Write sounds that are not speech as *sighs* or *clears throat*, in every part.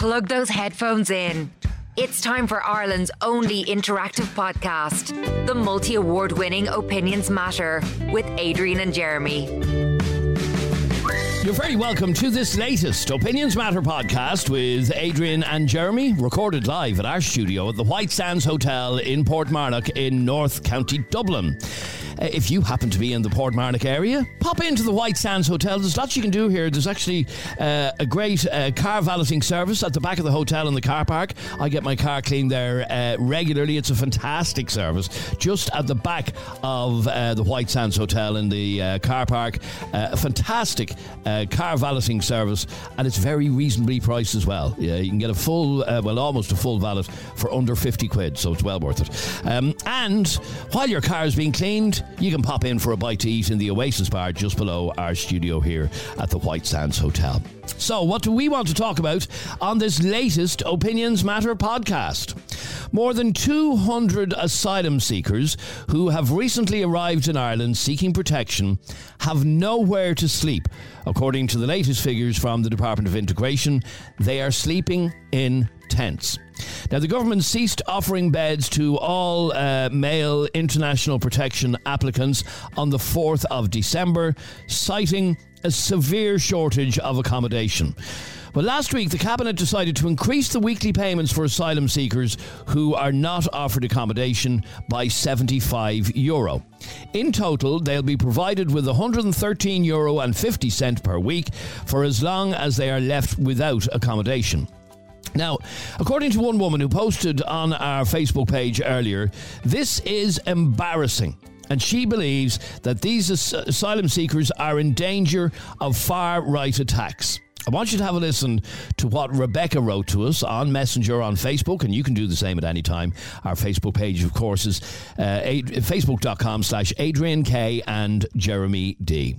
Plug those headphones in. It's time for Ireland's only interactive podcast, the multi award winning Opinions Matter with Adrian and Jeremy. You're very welcome to this latest Opinions Matter podcast with Adrian and Jeremy, recorded live at our studio at the White Sands Hotel in Portmarnock in North County Dublin. Uh, if you happen to be in the Portmarnock area, pop into the White Sands Hotel. There's lots you can do here. There's actually uh, a great uh, car valeting service at the back of the hotel in the car park. I get my car cleaned there uh, regularly. It's a fantastic service just at the back of uh, the White Sands Hotel in the uh, car park. fantastic car valeting service, and it's very reasonably priced as well. Yeah, you can get a full, well, almost a full valet for under 50 quid, so it's well worth it. Um, and while your car is being cleaned, you can pop in for a bite to eat in the Oasis Bar just below our studio here at the White Sands Hotel. So, what do we want to talk about on this latest Opinions Matter podcast? More than 200 asylum seekers who have recently arrived in Ireland seeking protection have nowhere to sleep. According to the latest figures from the Department of Integration, they are sleeping in tents. Now, the government ceased offering beds to all uh, male international protection applicants on the 4th of December, citing a severe shortage of accommodation. Well, last week the Cabinet decided to increase the weekly payments for asylum seekers who are not offered accommodation by 75 euro. In total, they'll be provided with 113 euro and 50 cent per week for as long as they are left without accommodation. Now, according to one woman who posted on our Facebook page earlier, this is embarrassing. And she believes that these as- asylum seekers are in danger of far right attacks. I want you to have a listen to what Rebecca wrote to us on Messenger on Facebook, and you can do the same at any time. Our Facebook page, of course, is uh, facebook.com slash Adrian K and Jeremy D.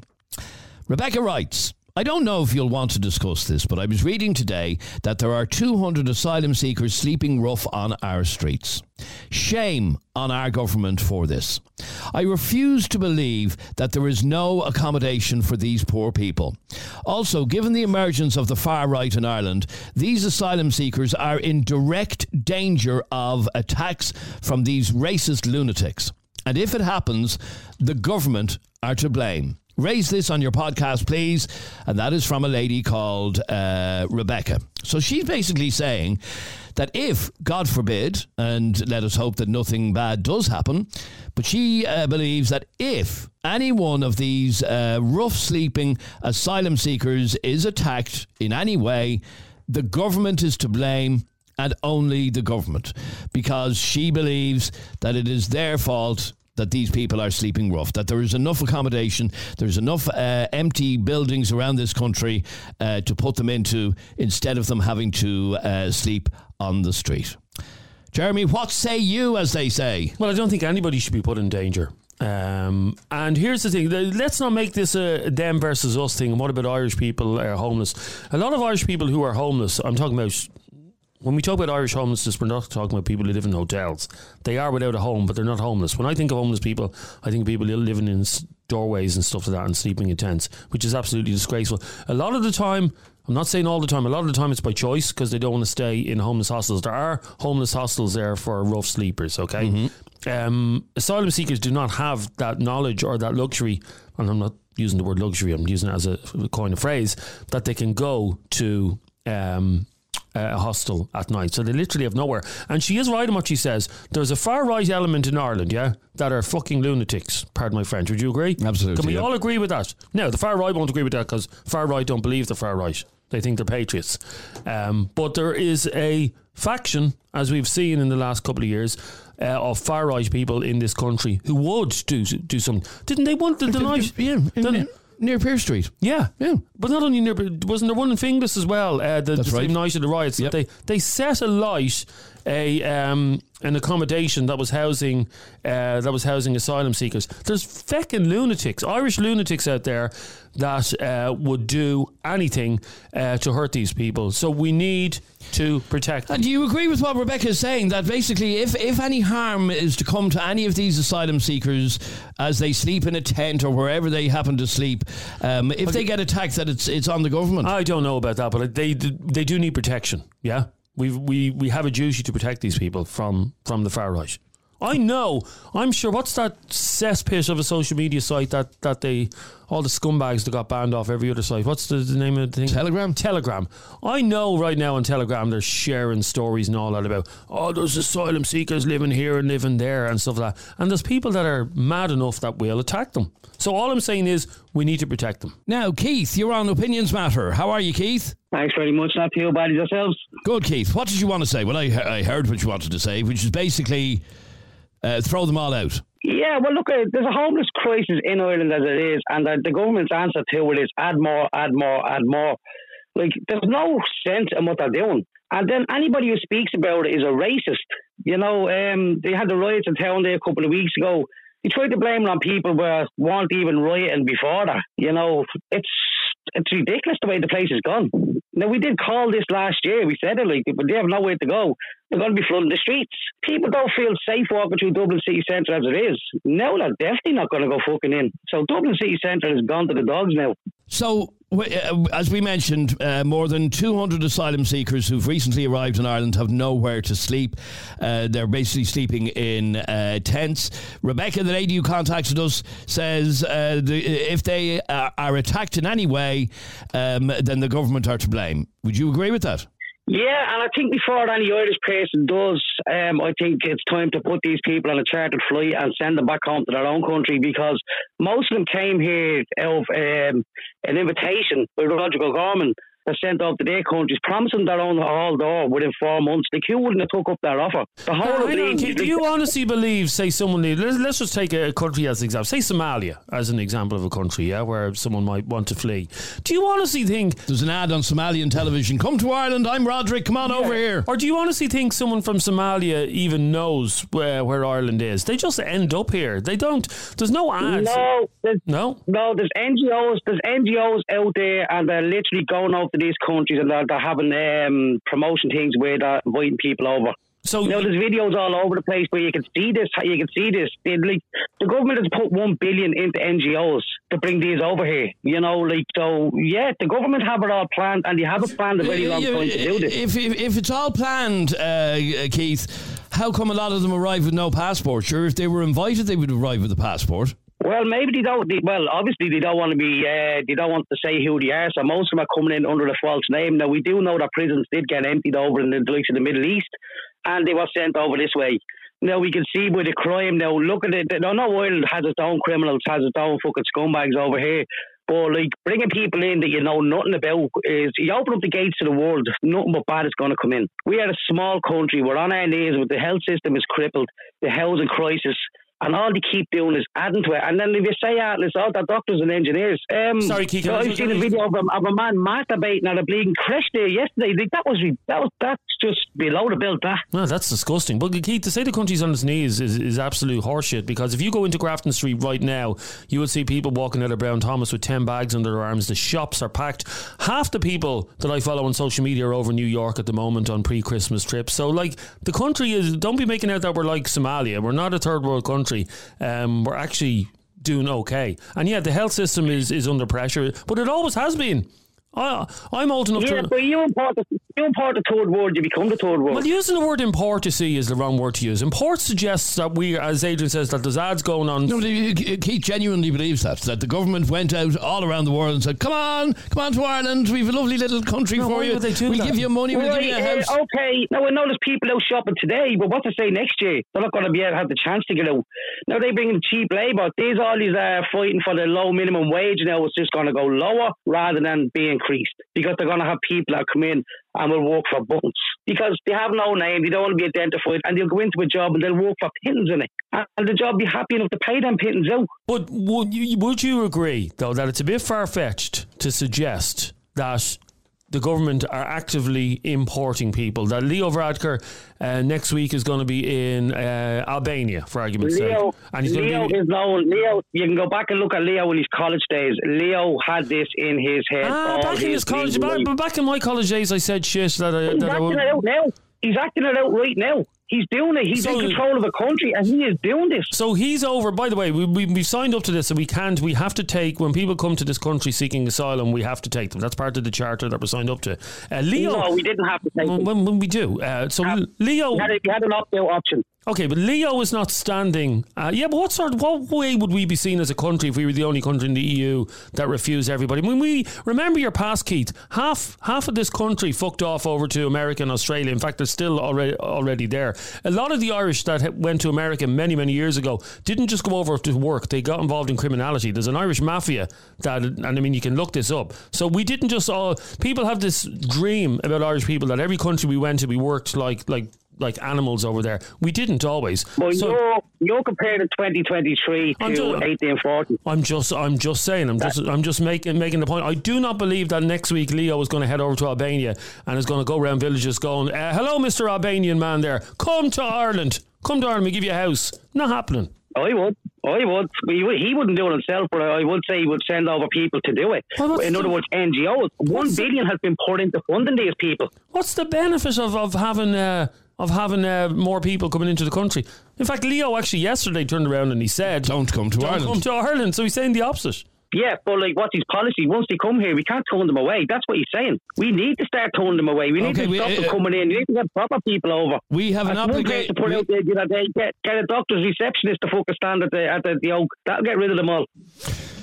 Rebecca writes, I don't know if you'll want to discuss this, but I was reading today that there are 200 asylum seekers sleeping rough on our streets. Shame on our government for this. I refuse to believe that there is no accommodation for these poor people. Also, given the emergence of the far right in Ireland, these asylum seekers are in direct danger of attacks from these racist lunatics. And if it happens, the government are to blame. Raise this on your podcast, please. And that is from a lady called uh, Rebecca. So she's basically saying that if, God forbid, and let us hope that nothing bad does happen, but she uh, believes that if any one of these uh, rough sleeping asylum seekers is attacked in any way, the government is to blame and only the government because she believes that it is their fault that these people are sleeping rough, that there is enough accommodation, there's enough uh, empty buildings around this country uh, to put them into instead of them having to uh, sleep on the street. Jeremy, what say you, as they say? Well, I don't think anybody should be put in danger. Um, and here's the thing: let's not make this a them versus us thing. What about Irish people are homeless? A lot of Irish people who are homeless. I'm talking about when we talk about Irish homelessness, we're not talking about people who live in hotels. They are without a home, but they're not homeless. When I think of homeless people, I think of people living in doorways and stuff like that and sleeping in tents, which is absolutely disgraceful. A lot of the time, I'm not saying all the time, a lot of the time it's by choice because they don't want to stay in homeless hostels. There are homeless hostels there for rough sleepers, okay? Mm-hmm. Um, asylum seekers do not have that knowledge or that luxury, and I'm not using the word luxury, I'm using it as a coin of phrase, that they can go to. Um, uh, a hostel at night. So they literally have nowhere. And she is right in what she says. There's a far right element in Ireland, yeah, that are fucking lunatics. Pardon my French. Would you agree? Absolutely. Can we yeah. all agree with that? No, the far right won't agree with that because far right don't believe the far right. They think they're patriots. Um, but there is a faction, as we've seen in the last couple of years, uh, of far right people in this country who would do do something. Didn't they want the delight? Yeah, the, near Pearse Street. Yeah, yeah. But not only near, wasn't there one in Finglas as well? Uh, the, That's the right. night of the riots. Yep. They they set alight a um, an accommodation that was housing uh, that was housing asylum seekers. There's feckin' lunatics, Irish lunatics out there that uh, would do anything uh, to hurt these people. So we need to protect. Them. And do you agree with what Rebecca is saying that basically, if if any harm is to come to any of these asylum seekers as they sleep in a tent or wherever they happen to sleep, um, if they get attacked, that it's it's on the government? I don't know about that, but they they do need protection. Yeah, we we we have a duty to protect these people from from the far right. I know. I'm sure. What's that cesspit of a social media site that, that they all the scumbags that got banned off every other site? What's the, the name of the thing? Telegram. Telegram. I know right now on Telegram they're sharing stories and all that about oh there's asylum seekers living here and living there and stuff like that. And there's people that are mad enough that will attack them. So all I'm saying is we need to protect them. Now, Keith, you're on Opinions Matter. How are you, Keith? Thanks very much. Not too bad yourselves. Good, Keith. What did you want to say? Well, I, I heard what you wanted to say, which is basically uh, throw them all out. Yeah, well, look, uh, there's a homeless crisis in Ireland as it is, and uh, the government's answer to it is add more, add more, add more. Like, there's no sense in what they're doing. And then anybody who speaks about it is a racist. You know, um, they had the riots in town there a couple of weeks ago. You try to blame it on people who weren't even rioting before that. You know, it's it's ridiculous the way the place has gone. Now we did call this last year. We said it like, but they have nowhere to go. They're going to be flooding the streets. People don't feel safe walking through Dublin city centre as it is. No, they're definitely not going to go fucking in. So Dublin city centre has gone to the dogs now. So, as we mentioned, uh, more than 200 asylum seekers who've recently arrived in Ireland have nowhere to sleep. Uh, they're basically sleeping in uh, tents. Rebecca, the lady who contacted us, says uh, the, if they uh, are attacked in any way, um, then the government are to blame. Would you agree with that? Yeah, and I think before any Irish person does, um, I think it's time to put these people on a chartered flight and send them back home to their own country because most of them came here of um, an invitation by Roderic O'Gorman are sent off to their countries, promising their own hall door within four months. The queue wouldn't have took up their offer. The whole on, do you honestly believe, say, someone need, let's, let's just take a country as an example, say Somalia as an example of a country, yeah, where someone might want to flee. Do you honestly think there's an ad on Somalian television? Come to Ireland. I'm Roderic. Come on yeah. over here. Or do you honestly think someone from Somalia even knows where, where Ireland is? They just end up here. They don't. There's no ads. No, no, no. There's NGOs. There's NGOs out there, and they're literally going over to these countries and they're, they're having um, promotion things where they're inviting people over. So know, there's videos all over the place where you can see this. You can see this. They, like the government has put one billion into NGOs to bring these over here. You know, like so. Yeah, the government have it all planned, and they have planned a very long time to do this. If if, if it's all planned, uh, Keith, how come a lot of them arrive with no passport? Sure, if they were invited, they would arrive with a passport. Well, maybe they don't. They, well, obviously they don't want to be. Uh, they don't want to say who they are. So most of them are coming in under a false name. Now we do know that prisons did get emptied over in the likes of the Middle East, and they were sent over this way. Now we can see with the crime. Now look at it. No, no Ireland has its own criminals, has its own fucking scumbags over here. But like bringing people in that you know nothing about is you open up the gates to the world, nothing but bad is going to come in. We are a small country. We're on our knees. With the health system is crippled, the housing crisis and all they keep doing is adding to it. And then if you say, ah, it's all the doctors and engineers. Um, Sorry, Keith. So I've seen a video of a, of a man masturbating at a bleeding crash there yesterday. That was that was that's just below the belt. That. No, that's disgusting. But Keith, to say the country's on its knees is, is absolute horseshit. Because if you go into Grafton Street right now, you will see people walking out of Brown Thomas with ten bags under their arms. The shops are packed. Half the people that I follow on social media are over New York at the moment on pre-Christmas trips. So, like, the country is. Don't be making out that we're like Somalia. We're not a third world country country, um, we're actually doing okay. And yeah, the health system is, is under pressure, but it always has been. I, I'm old enough yeah, to. but you import, the, you import the third world, you become the third world. Well, using the word import, you see, is the wrong word to use. Import suggests that we, as Adrian says, that there's ads going on. No, Keith genuinely believes that, that the government went out all around the world and said, come on, come on to Ireland, we've a lovely little country no, for you. We'll that? give you money, we'll give you a house. Uh, okay, now I know there's people out shopping today, but what to say next year? They're not going to be able to have the chance to get out. Now they bring in cheap labour. These all these are uh, fighting for the low minimum wage now. It's just going to go lower rather than be increased. Because they're going to have people that come in and will work for bunts because they have no name, they don't want to be identified, and they'll go into a job and they'll work for pittance in it, and the job be happy enough to pay them pittance out. But would you, would you agree, though, that it's a bit far fetched to suggest that the government are actively importing people. That Leo Varadkar uh, next week is going to be in uh, Albania, for argument's Leo, sake. And he's Leo be. is known. Leo, you can go back and look at Leo in his college days. Leo had this in his head. Ah, back in his college, back, but back in my college days, I said shit that I, He's that I acting would. it out now. He's acting it out right now. He's doing it. He's So- in control of a country, and he is doing this. So he's over. By the way, we, we, we've signed up to this, and we can't. We have to take when people come to this country seeking asylum. We have to take them. That's part of the charter that we're signed up to. Uh, Leo, No, we didn't have to take when, him. when, when we do. Uh, so Leo, We had, a, we had an opt-out option. Okay, but Leo is not standing. Uh, yeah, but what sort? What way would we be seen as a country if we were the only country in the EU that refused everybody? When we remember your past, Keith, half half of this country fucked off over to America and Australia. In fact, they're still already already there. A lot of the Irish that went to America many many years ago didn't just go over to work; they got involved in criminality. There's an Irish mafia that, and I mean, you can look this up. So we didn't just all. People have this dream about Irish people that every country we went to, we worked like like like animals over there. We didn't always. Well, So- you're, you're comparing 2023 to doing- 1840. I'm just I'm just saying I'm just I'm just making making the point. I do not believe that next week Leo is going to head over to Albania and is going to go around villages going, uh, "Hello, Mister Albanian man, there, come to Ireland, come to Ireland, we give you a house." Not happening. I would. I would. He would- he wouldn't do it himself, but I would say he would send over people to do it. Well, In the- other words, NGOs. One What's the- billion has been poured into funding these people. What's the benefit of of having uh, of having uh, more people coming into the country? In fact, Leo actually yesterday turned around and he said, Don't come to Ireland. "Don't Ireland. come to Ireland." So he's saying the opposite. Yeah, but like, what's his policy? Once they come here, we can't turn them away. That's what he's saying. We need to start turning them away. We need Okay, to we- stop them uh, coming in. We need to get proper people over. We have an That's obligation. to put out there, you know, they get, get a doctor's receptionist to focus stand at the at the, the oak. That'll get rid of them all.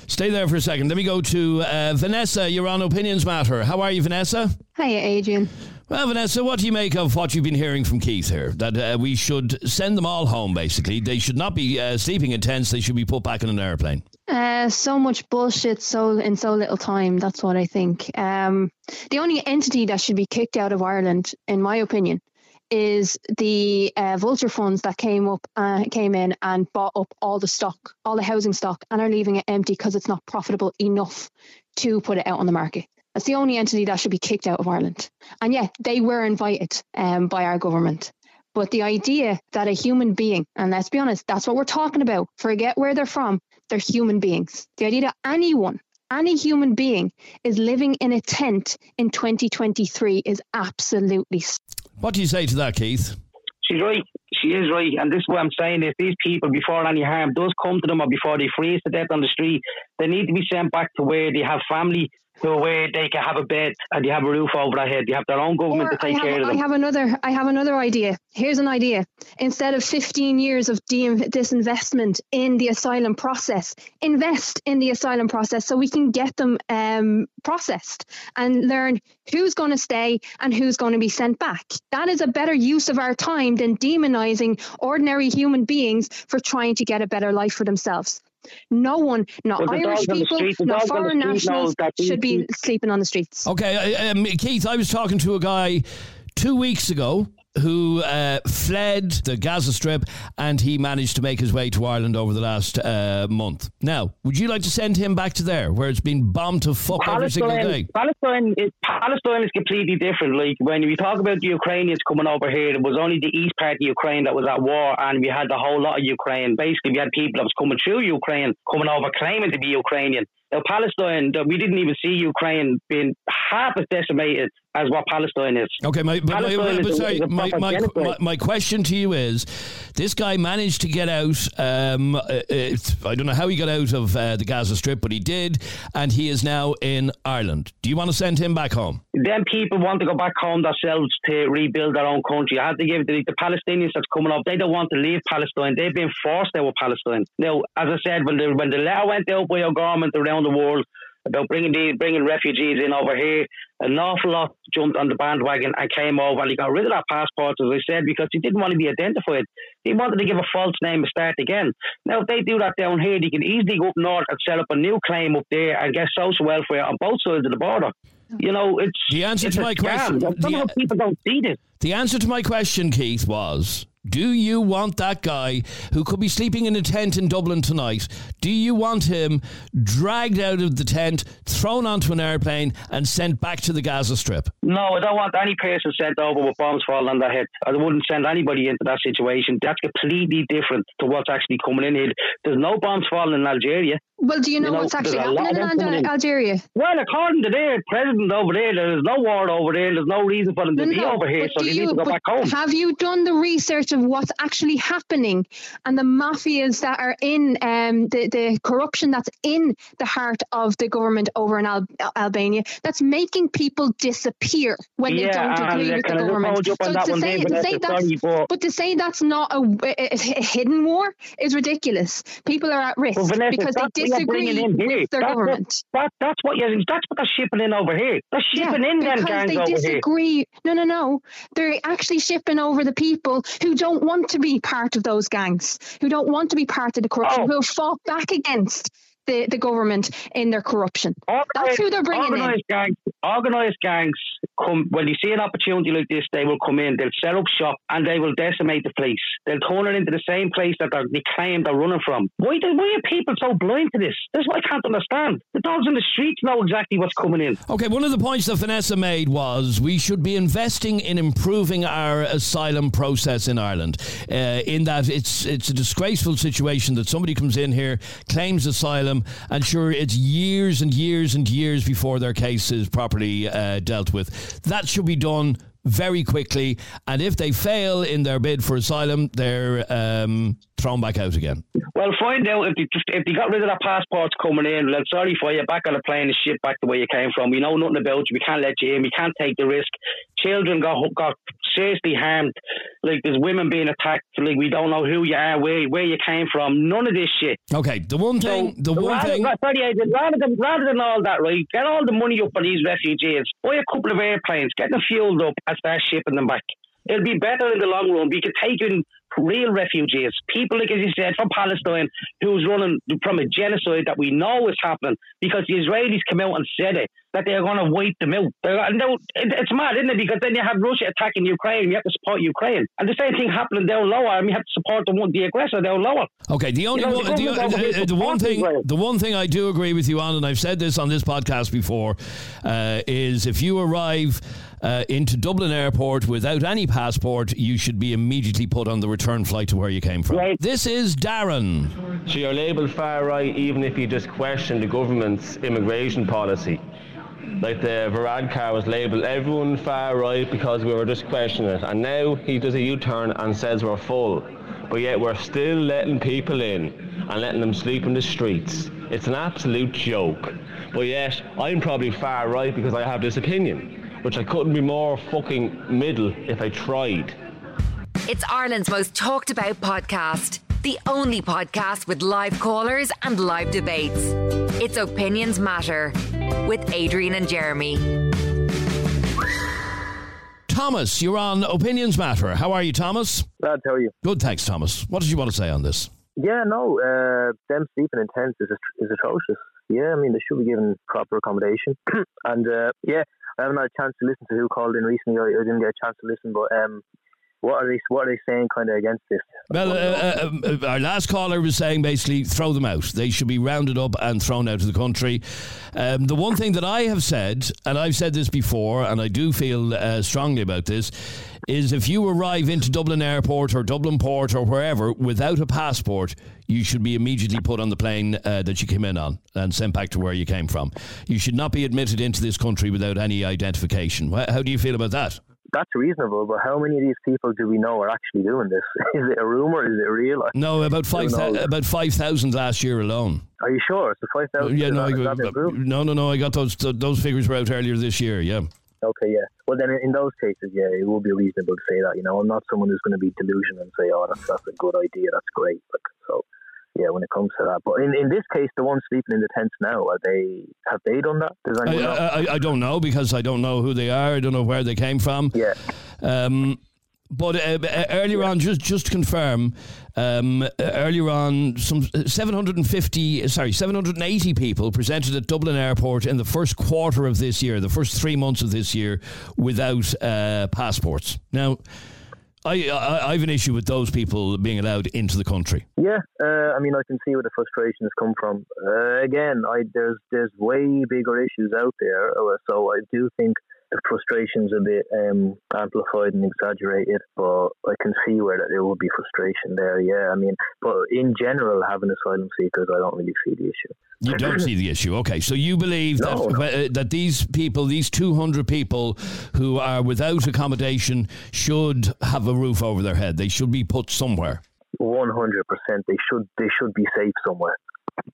Stay there for a second. Let me go to uh, Vanessa. You're on Opinions Matter. How are you, Vanessa? Hiya, Adrian. Well, Vanessa, what do you make of what you've been hearing from Keith here? That uh, we should send them all home, basically. They should not be uh, sleeping in tents. They should be put back in an airplane. Uh, so much bullshit, so in so little time. That's what I think. Um, the only entity that should be kicked out of Ireland, in my opinion, is the uh, vulture funds that came up, uh, came in and bought up all the stock, all the housing stock, and are leaving it empty because it's not profitable enough to put it out on the market. That's the only entity that should be kicked out of Ireland. And yeah, they were invited um, by our government. But the idea that a human being, and let's be honest, that's what we're talking about. Forget where they're from. They're human beings. The idea that anyone, any human being, is living in a tent in 2023 is absolutely What do you say to that, Keith? She's right. She is right. And this is what I'm saying is these people, before any harm does come to them or before they freeze to death on the street, they need to be sent back to where they have family, to where they can have a bed and you have a roof over their head. you have their own government Or to take have, care of them. I have another. I have another idea. Here's an idea. Instead of 15 years of de- disinvestment in the asylum process, invest in the asylum process so we can get them um, processed and learn who's going to stay and who's going to be sent back. That is a better use of our time than demonizing ordinary human beings for trying to get a better life for themselves. No one, not Well, Irish dogs on the people, street- the not dogs on the foreign nationals, should be sleeping on the streets. Okay, uh, um, Keith, I was talking to a guy two weeks ago who uh, fled the Gaza Strip and he managed to make his way to Ireland over the last uh, month. Now, would you like to send him back to there where it's been bombed to fuck every single day? Palestine, Palestine, is, Palestine is completely different. Like when we talk about the Ukrainians coming over here, it was only the east part of Ukraine that was at war, and we had the whole lot of Ukraine. Basically, we had people that was coming through Ukraine, coming over claiming to be Ukrainian. Now, Palestine, we didn't even see Ukraine being half as decimated as what Palestine is. Okay, my, but, my, but sorry, my, my, my, my question to you is this guy managed to get out. Um, uh, I don't know how he got out of uh, the Gaza Strip, but he did, and he is now in Ireland. Do you want to send him back home? Then people want to go back home themselves to rebuild their own country. I have to give the, the Palestinians that's coming up. They don't want to leave Palestine. They've been forced out of Palestine. Now, as I said, when the when the letter went out by our government around the world about bringing the, bringing refugees in over here, an awful lot jumped on the bandwagon and came over and he got rid of that passport, as I said, because he didn't want to be identified. He wanted to give a false name and start again. Now, if they do that down here, they can easily go up north and set up a new claim up there and get social welfare on both sides of the border. You know, it's The answer it's to my scam. question- Somehow the- people don't see this. The answer to my question, Keith, was Do you want that guy who could be sleeping in a tent in Dublin tonight? Do you want him dragged out of the tent, thrown onto an airplane, and sent back to the Gaza Strip? No, I don't want any person sent over with bombs falling on their head. I wouldn't send anybody into that situation. That's completely different to what's actually coming in here. There's no bombs falling in Algeria. Well, do you know, You know, what's actually there's a lot happening of in them coming Al- in. Algeria? Well, according to their president over there, there's no war over there. There's no reason for them to No, be no, over here, so do they need to go back home. Have you done the research of what's actually happening and the mafias that are in um, the, the corruption that's in the heart of the government over in Al- Albania that's making people disappear when they don't agree uh, with the government? that to say, there, to say that's, but- but to say that's not a, a, a hidden war is ridiculous. People are at risk Well, Vanessa, because they what disagree with their That's what- government. That, that's what you're, that's what they're shipping in over here. They're shipping in them gangs they over here. disagree. No, no, no. They're actually shipping over the people who don't want to be part of those gangs, who don't want to be part of the corruption, Oh. who have fought back against the, the government in their corruption. That's who they're bringing in. organized gangs, organized gangs come when they see an opportunity like this, they will come in, they'll set up shop, and they will decimate the place. They'll turn it into the same place that they're, they claim they're running from. Why, do, why are people so blind to this? This is what I can't understand. The dogs in the streets know exactly what's coming in. Okay, one of the points that Vanessa made was we should be investing in improving our asylum process in Ireland. Uh, in that it's it's a disgraceful situation that somebody comes in here, claims asylum, and sure it's years and years and years before their case is properly uh, dealt with. That should be done very quickly, and if they fail in their bid for asylum, they're um, thrown back out again. Well, find out if they, if they got rid of their passports coming in. Well, sorry for you. Back on the plane and ship back the way you came from. We know nothing about you. We can't let you in. We can't take the risk. Children got got seriously harmed. Like there's women being attacked. Like we don't know who you are, where where you came from. None of this shit. Okay, the one thing, the one rather, thing. Sorry, Aidan, rather than rather than all that, right? Get all the money up for these refugees. Buy a couple of airplanes. Get them fueled up and start shipping them back. It'll be better in the long run. We could take in real refugees, people like as you said from Palestine, who's running from a genocide that we know is happening because the Israelis come out and said it that they're going to wipe them out. They're, and it- it's mad, isn't it? Because then you have Russia attacking Ukraine, you have to support Ukraine, and the same thing happening down lower, and we have to support the one, the aggressor down lower. Okay, the only You know, one, the the, uh, the one thing Israel. the one thing I do agree with you on, and I've said this on this podcast before, uh, is if you arrive uh, into Dublin Airport without any passport, you should be immediately put on the return flight to where you came from. Right. This is Darren. So you're labelled far right even if you just question the government's immigration policy. Like the Varadkar was labelled everyone far right because we were just questioning it. And now he does a U-turn and says we're full. But yet we're still letting people in and letting them sleep in the streets. It's an absolute joke. But yet I'm probably far right because I have this opinion. Which I couldn't be more fucking middle if I tried. It's Ireland's most talked about podcast. The only podcast with live callers and live debates. It's Opinions Matter with Adrian and Jeremy. Thomas, you're on Opinions Matter. How are you, Thomas? I'll tell you. Good, thanks, Thomas. What did you want to say on this? Yeah, no, uh, them sleeping in tents is, is atrocious. Yeah, I mean, they should be given proper accommodation. *clears throat* and uh, yeah, I haven't had a chance to listen to who called in recently. I, I didn't get a chance to listen, but um, what are they? What are they saying, kind of against this? Well, uh, uh, uh, our last caller was saying basically throw them out. They should be rounded up and thrown out of the country. Um, the one thing that I have said, and I've said this before, and I do feel uh, strongly about this, is if you arrive into Dublin Airport or Dublin Port or wherever without a passport, you should be immediately put on the plane uh, that you came in on and sent back to where you came from. You should not be admitted into this country without any identification. How do you feel about that? That's reasonable, but how many of these people do we know are actually doing this? *laughs* Is it a rumor? Is it real? No, about five about five thousand last year alone. Are you sure? It's five thousand. Yeah, no, I, no, no, no. I got those those figures were out earlier this year. Yeah. Okay, yeah. Well, then in those cases, yeah, it would be reasonable to say that. You know, I'm not someone who's going to be delusional and say, "Oh, that's that's a good idea. That's great." Like, so, yeah, when it comes to that. But in, in this case, the ones sleeping in the tents now, are they have they done that? Does I, anyone? I, I, I don't know because I don't know who they are. I don't know where they came from. yeah. Um, but uh, uh, earlier on, just just to confirm, um, uh, earlier on, some 750, sorry, 780 people presented at Dublin Airport in the first quarter of this year, the first three months of this year, without uh, passports. Now, I, I, I have an issue with those people being allowed into the country. Yeah, uh, I mean, I can see where the frustrations come from. Uh, again, I, there's there's way bigger issues out there, uh, so I do think frustration's are a bit um, amplified and exaggerated, but I can see where that there will be frustration there. Yeah, I mean, but in general, having asylum seekers, I don't really see the issue. You don't see the issue. Okay, so you believe No, that no. uh, that these people, these two hundred people who are without accommodation, should have a roof over their head. They should be put somewhere. One hundred percent, they should they should be safe somewhere.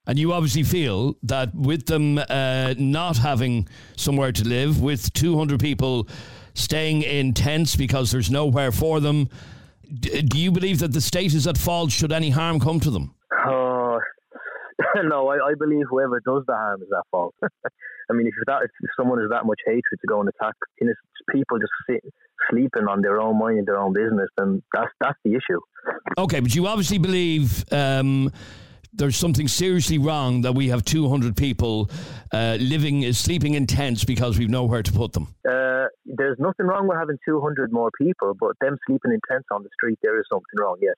And you obviously feel that with them uh, not having somewhere to live, with 200 people staying in tents because there's nowhere for them, d- do you believe that the state is at fault should any harm come to them? Oh, *laughs* no, I, I believe whoever does the harm is at fault. *laughs* I mean, if that if someone has that much hatred to go and attack innocent people just sit, sleeping on their own mind and their own business, then that's that's the issue. Okay, but you obviously believe um, there's something seriously wrong that we have 200 people uh, living, sleeping in tents because we've nowhere to put them. Uh, there's nothing wrong with having 200 more people, but them sleeping in tents on the street, there is something wrong. Yes.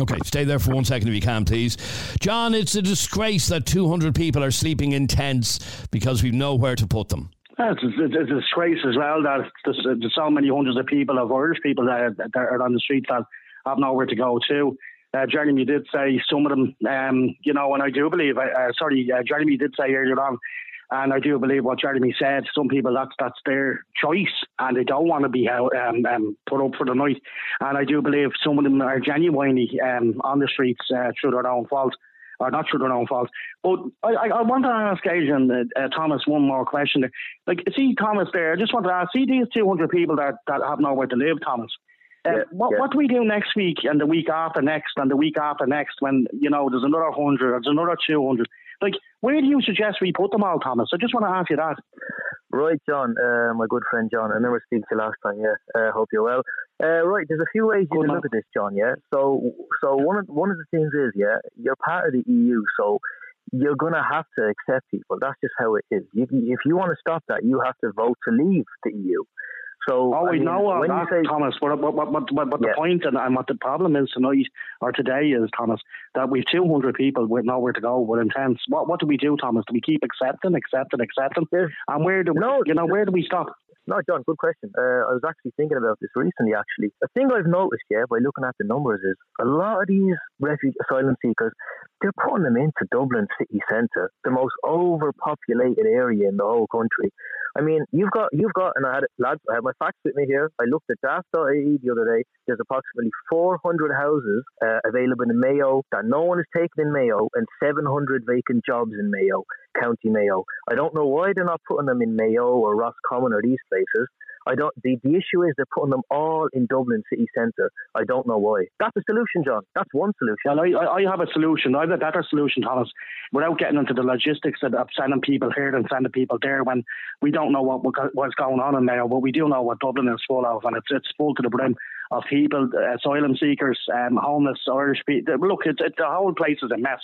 Okay, stay there for one second if you can, please. John, it's a disgrace that 200 people are sleeping in tents because we've nowhere to put them. Yeah, It's, it's, it's a disgrace as well that there's, there's so many hundreds of people of Irish people that, that are on the streets that have nowhere to go to. Uh, Jeremy did say some of them, um, you know, and I do believe, uh, uh, sorry, uh, Jeremy did say earlier on, and I do believe what Jeremy said. Some people, that's that's their choice, and they don't want to be um, um, put up for the night. And I do believe some of them are genuinely um, on the streets uh, through their own fault or not through their own fault. But I, I, want to ask Adrian, uh, uh, Thomas, one more question. Like, see, Thomas, there, I just want to ask, see these 200 people that, that have nowhere to live, Thomas. Uh, Yeah, what, yeah. what do we do next week and the week after next and the week after next when, you know, there's another 100 there's another 200? Like, where do you suggest we put them all, Thomas? I just want to ask you that. Right, John, uh, my good friend John. I remember speaking to you last time. Yeah, uh, hope you're well. Uh, right, there's a few ways you Good can look at this, John. Yeah. So, so one of one of the things is, yeah, you're part of the EU, so you're gonna have to accept people. That's just how it is. You, if you want to stop that, you have to vote to leave the EU. So, Oh, I we mean, know all that, say Thomas. But, but, but, but, but the point and, and what the problem is tonight or today is, Thomas, that we've 200 people with nowhere to go, with intense. What what do we do, Thomas? Do we keep accepting, accepting, accepting? There's- And where do we, No, you know, where do we stop? No, John, good question. Uh, I was actually thinking about this recently, actually. A thing I've noticed, yeah, by looking at the numbers is a lot of these refugee asylum seekers, they're putting them into Dublin city centre, the most overpopulated area in the whole country. I mean, you've got, you've got, and I had, lads, I have my facts with me here. I looked at daft.ie the other day. There's approximately 400 houses uh, available in Mayo that no one is taking in Mayo and 700 vacant jobs in Mayo, County Mayo. I don't know why they're not putting them in Mayo or Roscommon or these places. I don't. The, the issue is they're putting them all in Dublin city centre. I don't know why. That's a solution, John. That's one solution. Well, I, I have a solution. I have a better solution, Thomas, without getting into the logistics of, of sending people here and sending people there when we don't know what, what what's going on in Mayo, but we do know what Dublin is full of, and it's it's full to the brim of people, uh, asylum seekers, um, homeless Irish people. Look, it's, it's the whole place is a mess.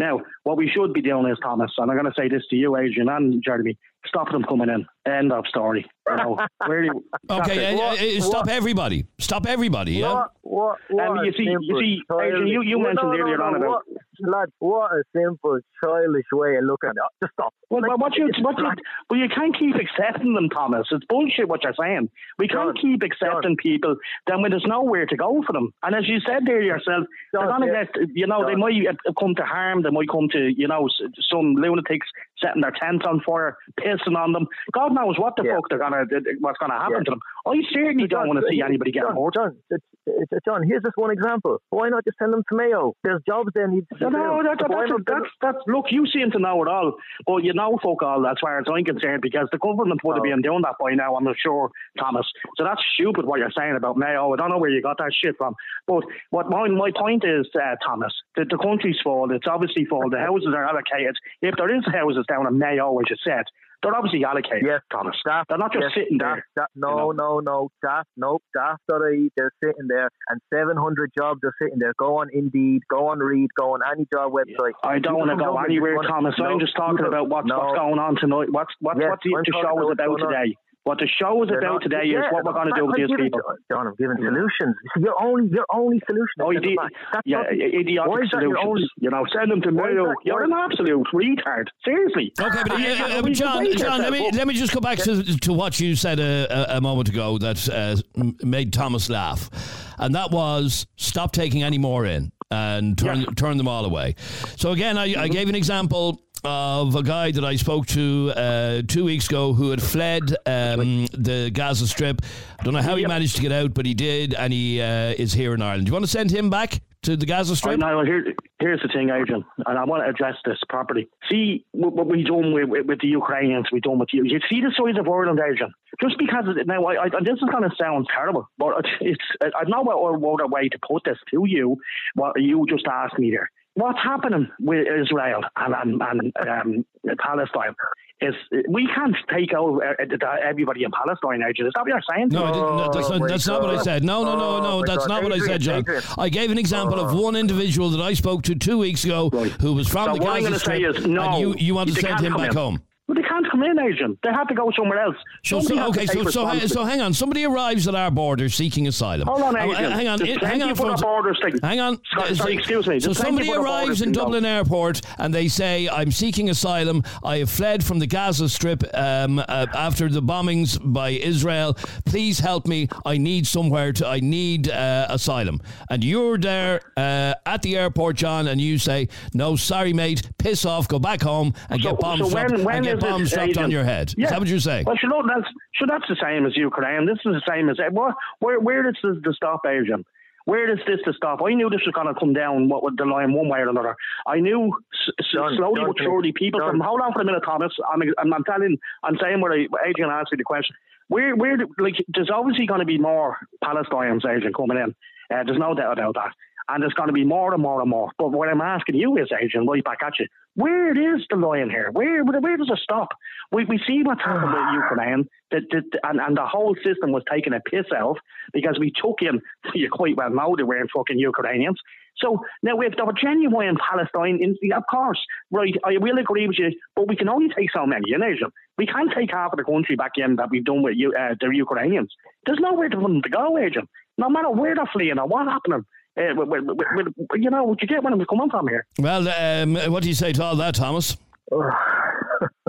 Now, what we should be doing is, Thomas, and I'm going to say this to you, Adrian and Jeremy, stop them coming in. End of story. You know, *laughs* where do you, Okay, it. uh, uh, stop everybody. Stop everybody, yeah? What? What? what Um, you see- you see, childish- Adrian, you- you Well, mentioned no, no, earlier no, on about- what, lad, what a simple, childish way of looking at it. Just stop. Well, Like, but what you, what you, black. well, you can't keep accepting them, Thomas. It's bullshit what you're saying. We can't John, keep accepting people then when there's nowhere to go for them. And as you said there yourself, they're going to yeah. get, you know, they might uh, come to harm. They might come to, you know, some lunatics setting their tents on fire, pissing on them. God knows what the Yeah. fuck they're gonna, what's going to happen Yeah. to them. I certainly John, don't want to see anybody get John, hurt. John, it's, it's, John, here's just one example. Why not just send them to Mayo? There's jobs there need to No, no, filled. that, that, that's, that's, that's, look, you seem to know it all, but you know fuck all as far as I'm concerned because the government would have Oh. been doing that by now, I'm not sure, Thomas. So that's stupid what you're saying about Mayo. I don't know where you got that shit from. But what my, my point is, uh, Thomas, that the country's full, it's obviously full, the houses are allocated. If there is houses down in Mayo, as you said, they're obviously allocated, Yes, Thomas. Daft, They're not just yes, sitting there. daft, no, you no, no, daft, nope, daft.ie, they're sitting there, and 700 jobs are sitting there. Go on Indeed, go on Read, go on any job website. I don't want to go anywhere, Thomas. No, I'm just talking about what's, no. what's going on tonight. What's, what's, Yes, what the, I'm the talking show is about today. on. Today. What the show is They're about not- today is what we're going to do with these giving- people. John, I'm giving solutions. See, your only your only solution. Oh, is you send them did- back. That's Yeah, not- i- idiotic Why is that your solutions. only- You know, send them to Why is Mayo. that- You're an absolute retard. Seriously. Okay, but uh, You- you- uh, you John, John, let me let me just go back to, to what you said a, a, a moment ago that uh, made Thomas laugh, and that was stop taking any more in and turn turn them all away. So again, I, I gave an example of a guy that I spoke to uh, two weeks ago who had fled um, the Gaza Strip. I don't know how he managed to get out, but he did, and he uh, is here in Ireland. Do you want to send him back to the Gaza Strip? know. Here, here's the thing, Adrian, and I want to address this properly. See what, we done with, with, with the Ukrainians, we done with you. You see the size of Ireland, Adrian. Just because it, now, I, I, and this is going to sound terrible, but it's I know what, what a way to put this to you. What you just asked me there. What's happening with Israel and, and, and um, Palestine is we can't take over uh, everybody in Palestine, Adrian. Is that what you're saying? No, I didn't, no that's, Oh, not, that's not what I said. No, no, no, Oh, no, that's not what I said, John. I gave an example of one individual that I spoke to two weeks ago who was from So the Gaza Strip, is, no, and you, you want to send him back in. home. But they can't come in, Adrian. They have to go somewhere else. So, so okay, so, so, responsibility. so hang on. Somebody arrives at our border seeking asylum. Hold on, Uh, hang on, it- hang on, folks. thing. Hang on. Sorry, sorry, excuse me. So There's somebody arrives in. Dublin Airport and they say, "I'm seeking asylum. I have fled from the Gaza Strip um, uh, after the bombings by Israel. Please help me. I need somewhere to. I need uh, asylum." And you're there uh, at the airport, John, and you say, "No, sorry, mate. Piss off. Go back home and So- get bombs so when- when and get is it, bombs dropped on your head." Yeah. Is that what you're saying? Well, you know, that's, so that's the same as Ukraine. This is the same as what, where where does this to stop, Adrian? Where does this to stop? I knew this was going to come down what with the line one way or another. I knew s- s- John, slowly John, but surely people John. from hold on for a minute, Thomas. I'm I'm, I'm telling I'm saying where I, Adrian asked me the question. Where where like there's obviously going to be more Palestinians, Adrian, coming in. Uh, there's no doubt about that. And there's going to be more and more and more. But what I'm asking you is, Adrian, right back at you, where is the line here? Where where, does it stop? We, we see what's happened with Ukraine, that, that, and, and the whole system was taking a piss out because we took in, *laughs* you quite well know they weren't fucking Ukrainians. So now if there were genuine Palestine, in, of course, right, I will agree with you, but we can only take so many in Asia. We can't take half of the country back in that we've done with uh, the Ukrainians. There's nowhere for them to go, Agent. No matter where they're fleeing or what's happening. Uh, with, with, with, you know, would you get where I'm coming from here? Well, um, what do you say to all that, Thomas? *laughs*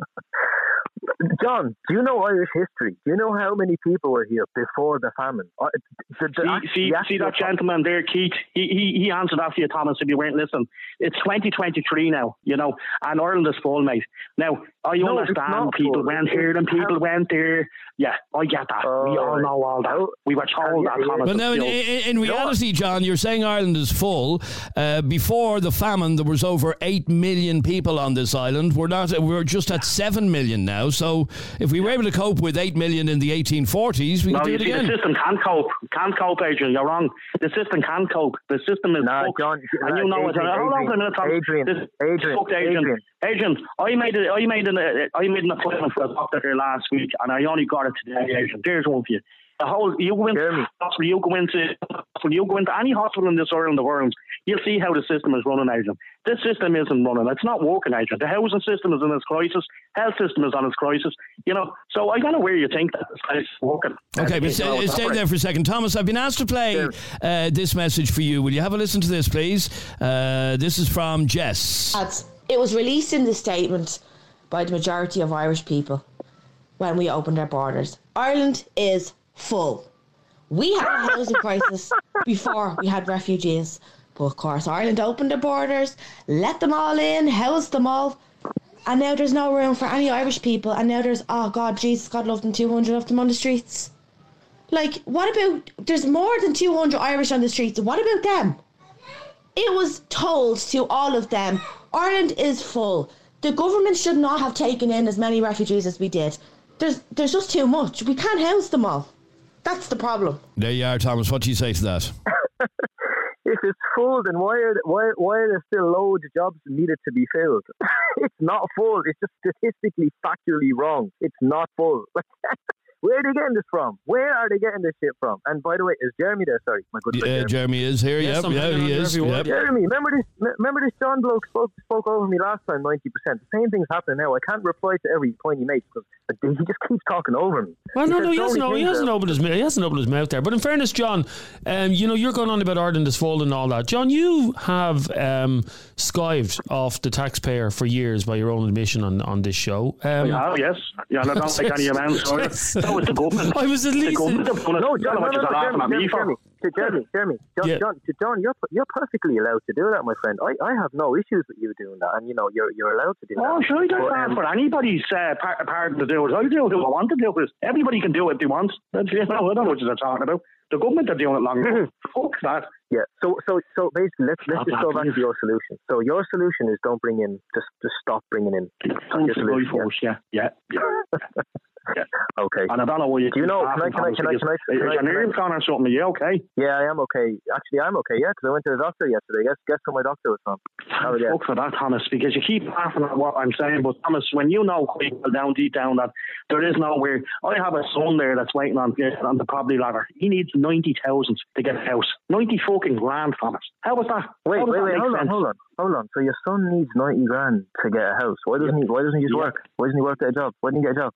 John, do you know Irish history? Do you know how many people were here before the famine? Uh, the- the See, act- see, the see that gentleman there, Keith. He, he he answered that for you, Thomas. If you weren't listening, it's 2023 now, you know, and Ireland is full, mate. Now I No, it's understand people full. went It's- here and people how- went there. Yeah, I get that. we Oh, all know all that. we were told yeah, that, yeah. Thomas. But now, in, in, in reality, John, you're saying Ireland is full. Uh, before the famine, there was over eight million people on this island. We're not. We're just at seven million now. So, if we were able to cope with eight million in the 1840s, we No, could do you it see, again. the system can't cope. Can't cope, Adrian. You're wrong. The system can't cope. The system is Nah, fucked. John, and you know it. Adrian, Hold on for a minute, Tom. Adrian, This- Adrian, fucked, Adrian. Adrian. Adrian, I made a, I made an, uh, I made an appointment for a doctor here last week, and I only got it today, Adrian. There's one for you. The whole you go into Jeremy. hospital, you go into you go into any hospital in this island, the world, you'll see how the system is running, Adrian. This system isn't running. It's not working, Adrian. The housing system is in its crisis. Health system is on its crisis. You know, so I don't know where you think that this place is working. Okay, but stay, it's stay operating. there for a second. Thomas, I've been asked to play uh, this message for you. Will you have a listen to this, please? Uh, this is from Jess. Lads, It was released in the statement by the majority of Irish people when we opened our borders. Ireland is full. We had a housing *laughs* crisis before we had refugees. But of course, Ireland opened the borders, let them all in, housed them all. And now there's no room for any Irish people. And now there's, oh God, Jesus, God love them, 200 of them on the streets. Like, what about, there's more than 200 Irish on the streets. What about them? It was told to all of them Ireland is full. The government should not have taken in as many refugees as we did. There's, there's just too much. We can't house them all. That's the problem. There you are, Thomas. What do you say to that? *laughs* if it's full, then why are why why are there still loads of jobs needed to be filled? *laughs* it's not full. It's just statistically, factually wrong. It's not full. *laughs* Where are they getting this from? Where are they getting this shit from? And by the way, is Jeremy there? Sorry, my good friend Yeah, Jeremy is here. Yes, yep, I'm yeah, hanging he is. every. Yep. Jeremy, remember this? Remember this John bloke spoke spoke over me last time, ninety percent. The same thing's happening now. I can't reply to every point he makes because he just keeps talking over me. Well, no, says no, he hasn't. many He things hasn't there. opened his mouth. He hasn't opened his mouth there. But in fairness, John, um, you know you're going on about Ireland is full and all that. John, you have um, skived off the taxpayer for years by your own admission on, on this show. Um, Yeah, yes. Yeah, and I don't take *laughs* any amounts. So Yes. that was the government. I was at The least. government have done it. No, John, know no, what no, you're no, laughing at Jeremy, me for. Jeremy, Jeremy, Jeremy, John, Yeah. John, John, you're you're perfectly allowed to do that, my friend. I, I have no issues with you doing that, and you know you're you're allowed to do that. Oh, sure, I don't But, ask um, for anybody's uh, part, part to do it. I do it if I want to do it. Everybody can do it if they want. That's, you know, I don't know what you're talking about. The government are doing it long. *laughs* Fuck that. Yeah. So so so basically, let's let's just go back to your solution. So your solution is don't bring in, just just stop bringing in. Don't your go solution, yeah. force, yeah, yeah, *laughs* yeah. Okay. And I don't know what you Do you know? Can I can I can I can I? Can I, can I nerves gone or something? Are you okay? yeah, I am okay. Actually, I'm okay. Yeah, because I went to the doctor yesterday. Guess guess where my doctor was from? Oh, yeah. Fuck for that, Thomas, because you keep laughing at what I'm saying. But Thomas, when you know quite well down deep down that there is nowhere, I have a son there that's waiting on uh, on the property ladder. He needs ninety thousand to get a house. Ninety fucking grand, Thomas. How was that? Wait, wait, that wait. make Hold on, hold on, hold on. So your son needs ninety grand to get a house. Why doesn't he? Why doesn't he just Yeah. work? Why doesn't he work at a job? Why didn't he get a job?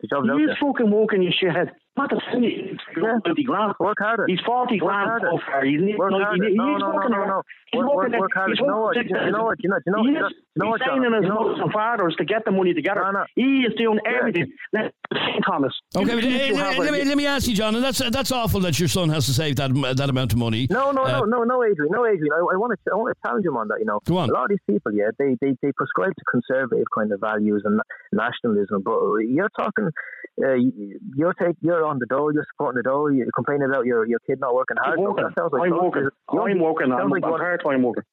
The job's He there. fucking walking your shithead. Not the. He's Yeah. grand. Work harder. He's forty grand so far. He's Work 90. harder. He No, is no, no, working no, no. Work, work, work harder. He's You know what? You you know what? You know, you know, you know, is. you know what, He's John? signing his You know- fathers to get the money together. No, no. He is doing Yeah. everything. Now, Thomas. Okay, you but, think uh, let, let me, let me ask you, John, and that's that's awful that your son has to save that that amount of money. No, no, Uh, no, no, no, Adrian, no, Adrian. I, I want to, I want to challenge him on that. You know, Go on. a lot of these people, yeah, they, they, they prescribe to conservative kind of values and nationalism, but you're talking, uh, you're take, you're on the dole, you're supporting the dole, you're complaining about your, your kid not working hard. I'm working. That sounds like I'm working. You I'm working. I'm, like I'm want- part-time working.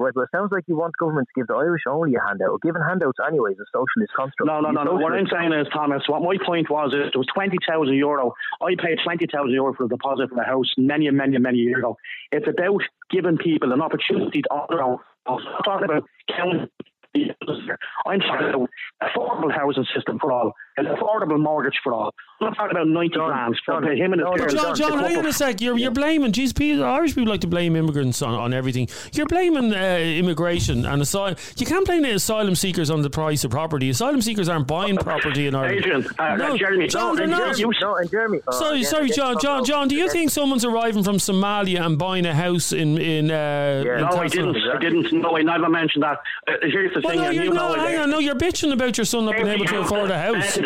Right, but it sounds like you want government to give the Irish only a handout. or Giving handouts anyway is a socialist construct. No, no, no, no. What I'm saying is, Thomas, what my point was is it was 20,000 euro. I paid 20,000 euro for a deposit for the house many, many, many years ago. It's about giving people an opportunity to own their own house. I'm talking about county. I'm talking about affordable housing system for all, an affordable mortgage for all. I'm not talking about 90 John, grand for John, him and his no, no. John, John, hang on a sec. You're, you're blaming. Geez, people, Irish people like to blame immigrants on, on everything. You're blaming uh, immigration and asylum. You can't blame the asylum seekers on the price of property. Asylum seekers aren't buying property in Ireland. Adrian, uh, No, Jeremy, John, no, they're Jeremy, not. No, and Jeremy. oh, Sorry, again, sorry, John, John, John. Do you think someone's arriving from Somalia and buying a house in in? Uh, Yeah. in No, I didn't. I didn't. No, I never mentioned that. Uh, here's the Well, thing. no, you're you know no, it, hang uh, on. No, you're bitching about your son not being able to afford a house.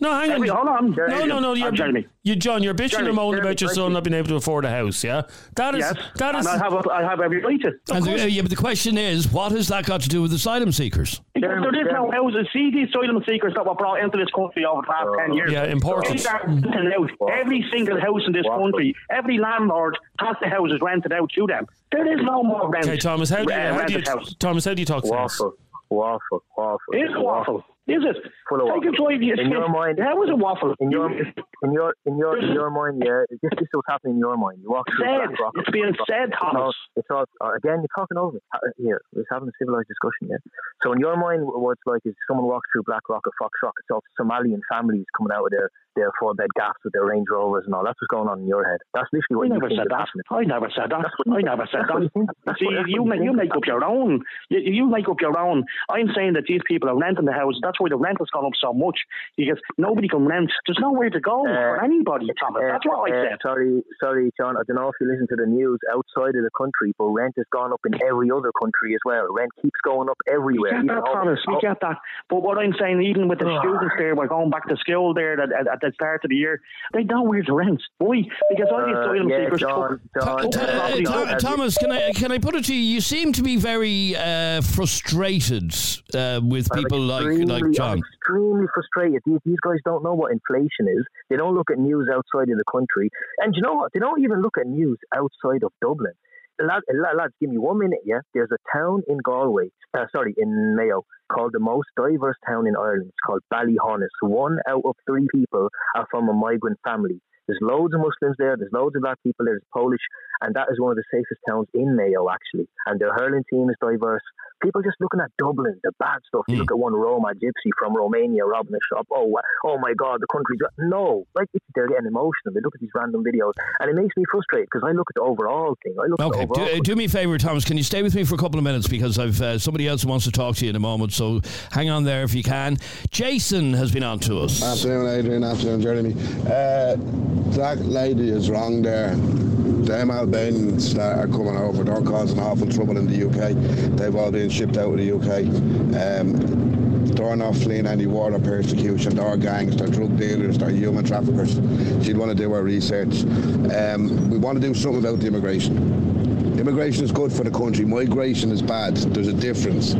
No, hang on. Every- hold on. No, no, no. You're, Uh, Jeremy. you, John, you're bitching Jeremy, and moaning about your thank son you. not being able to afford a house. Yeah, that is Yes, that is. and I have, a, I have every right to. And the, uh, yeah, but the question is, what has that got to do with asylum seekers? Because Jeremy, there is no Jeremy. houses. See these asylum seekers that were brought into this country over the last Oh. 10 years. Yeah, important. These are rented out. Every single house in this Waffle. country, every landlord has the houses rented out to them. There is no more rent. Okay, Thomas, how do you, uh, how do you. Thomas, how do you talk sense? Waffle, waffle, waffle. It's waffle. Is it? Full of Take a waffle. drive. In your mind- How is it waffle? In your, in your, in your, in your mind, yeah. This, this is what's happening in your mind. You walk said. Blackrock. It's being said, It's all, Thomas. it's all uh, again. You're talking over me. Uh, Here, we're having a civilized discussion. Yeah. So in your mind, what it's like is someone walks through Blackrock or Fox Rock. It's all Somalian families coming out of their bed gaffs with their Range Rovers and all. That's what's going on in your head. That's literally I what you never said that. I never said that. I never said that. you See, you make you you make up your own. You, you make up your own. I'm saying that these people are renting the house. That's why the rent has gone up so much because nobody can rent. There's nowhere to go for anybody, Thomas. That's what I Uh, said. Sorry, sorry, John. I don't know if you listen to the news outside of the country, but rent has gone up in every other country as well. Rent keeps going up everywhere. We get that, Thomas. We get that. But what I'm saying, even with the *sighs* students there, we're going back to school there at, at, at the start of the year. They know where to rent. Why? Because all these Uh, asylum yeah, seekers John, took- John, took Th- the uh, property Tho- out. Thomas, can I can I put it to you? You seem to be very uh, frustrated uh, with I'm people like extremely- like John. I'm extremely frustrated. These, these guys don't know what inflation is. They don't look at news outside of the country. And you know what? They don't even look at news outside of Dublin. Lad, lad, lads, give me one minute, yeah? There's a town in Galway, uh, sorry, in Mayo, called the most diverse town in Ireland. It's called Ballyhaunis. One out of three people are from a migrant family. There's loads of Muslims there. There's loads of black people. There's Polish and that is one of the safest towns in Mayo actually. And their hurling team is diverse. People just looking at Dublin, the bad stuff. You Mm. look at one Roma gypsy from Romania robbing a shop. Oh, oh my God, the country's no. Like it's, they're getting emotional. They look at these random videos, and it makes me frustrated because I look at the overall thing. I look Okay, at the do, uh, do me a favour, Thomas. Can you stay with me for a couple of minutes because I've uh, somebody else who wants to talk to you in a moment. So hang on there if you can. Jason has been on to us. Afternoon, Adrian. Afternoon, Jeremy. Uh, that lady is wrong there. Them Albanians that are coming over, they're causing awful trouble in the UK. They've all been shipped out of the UK. Um, they're not fleeing any war or persecution. They're gangs, they're drug dealers, they're human traffickers. She'd want to do her research. Um, we want to do something about the immigration. Immigration is good for the country. Migration is bad. There's a difference,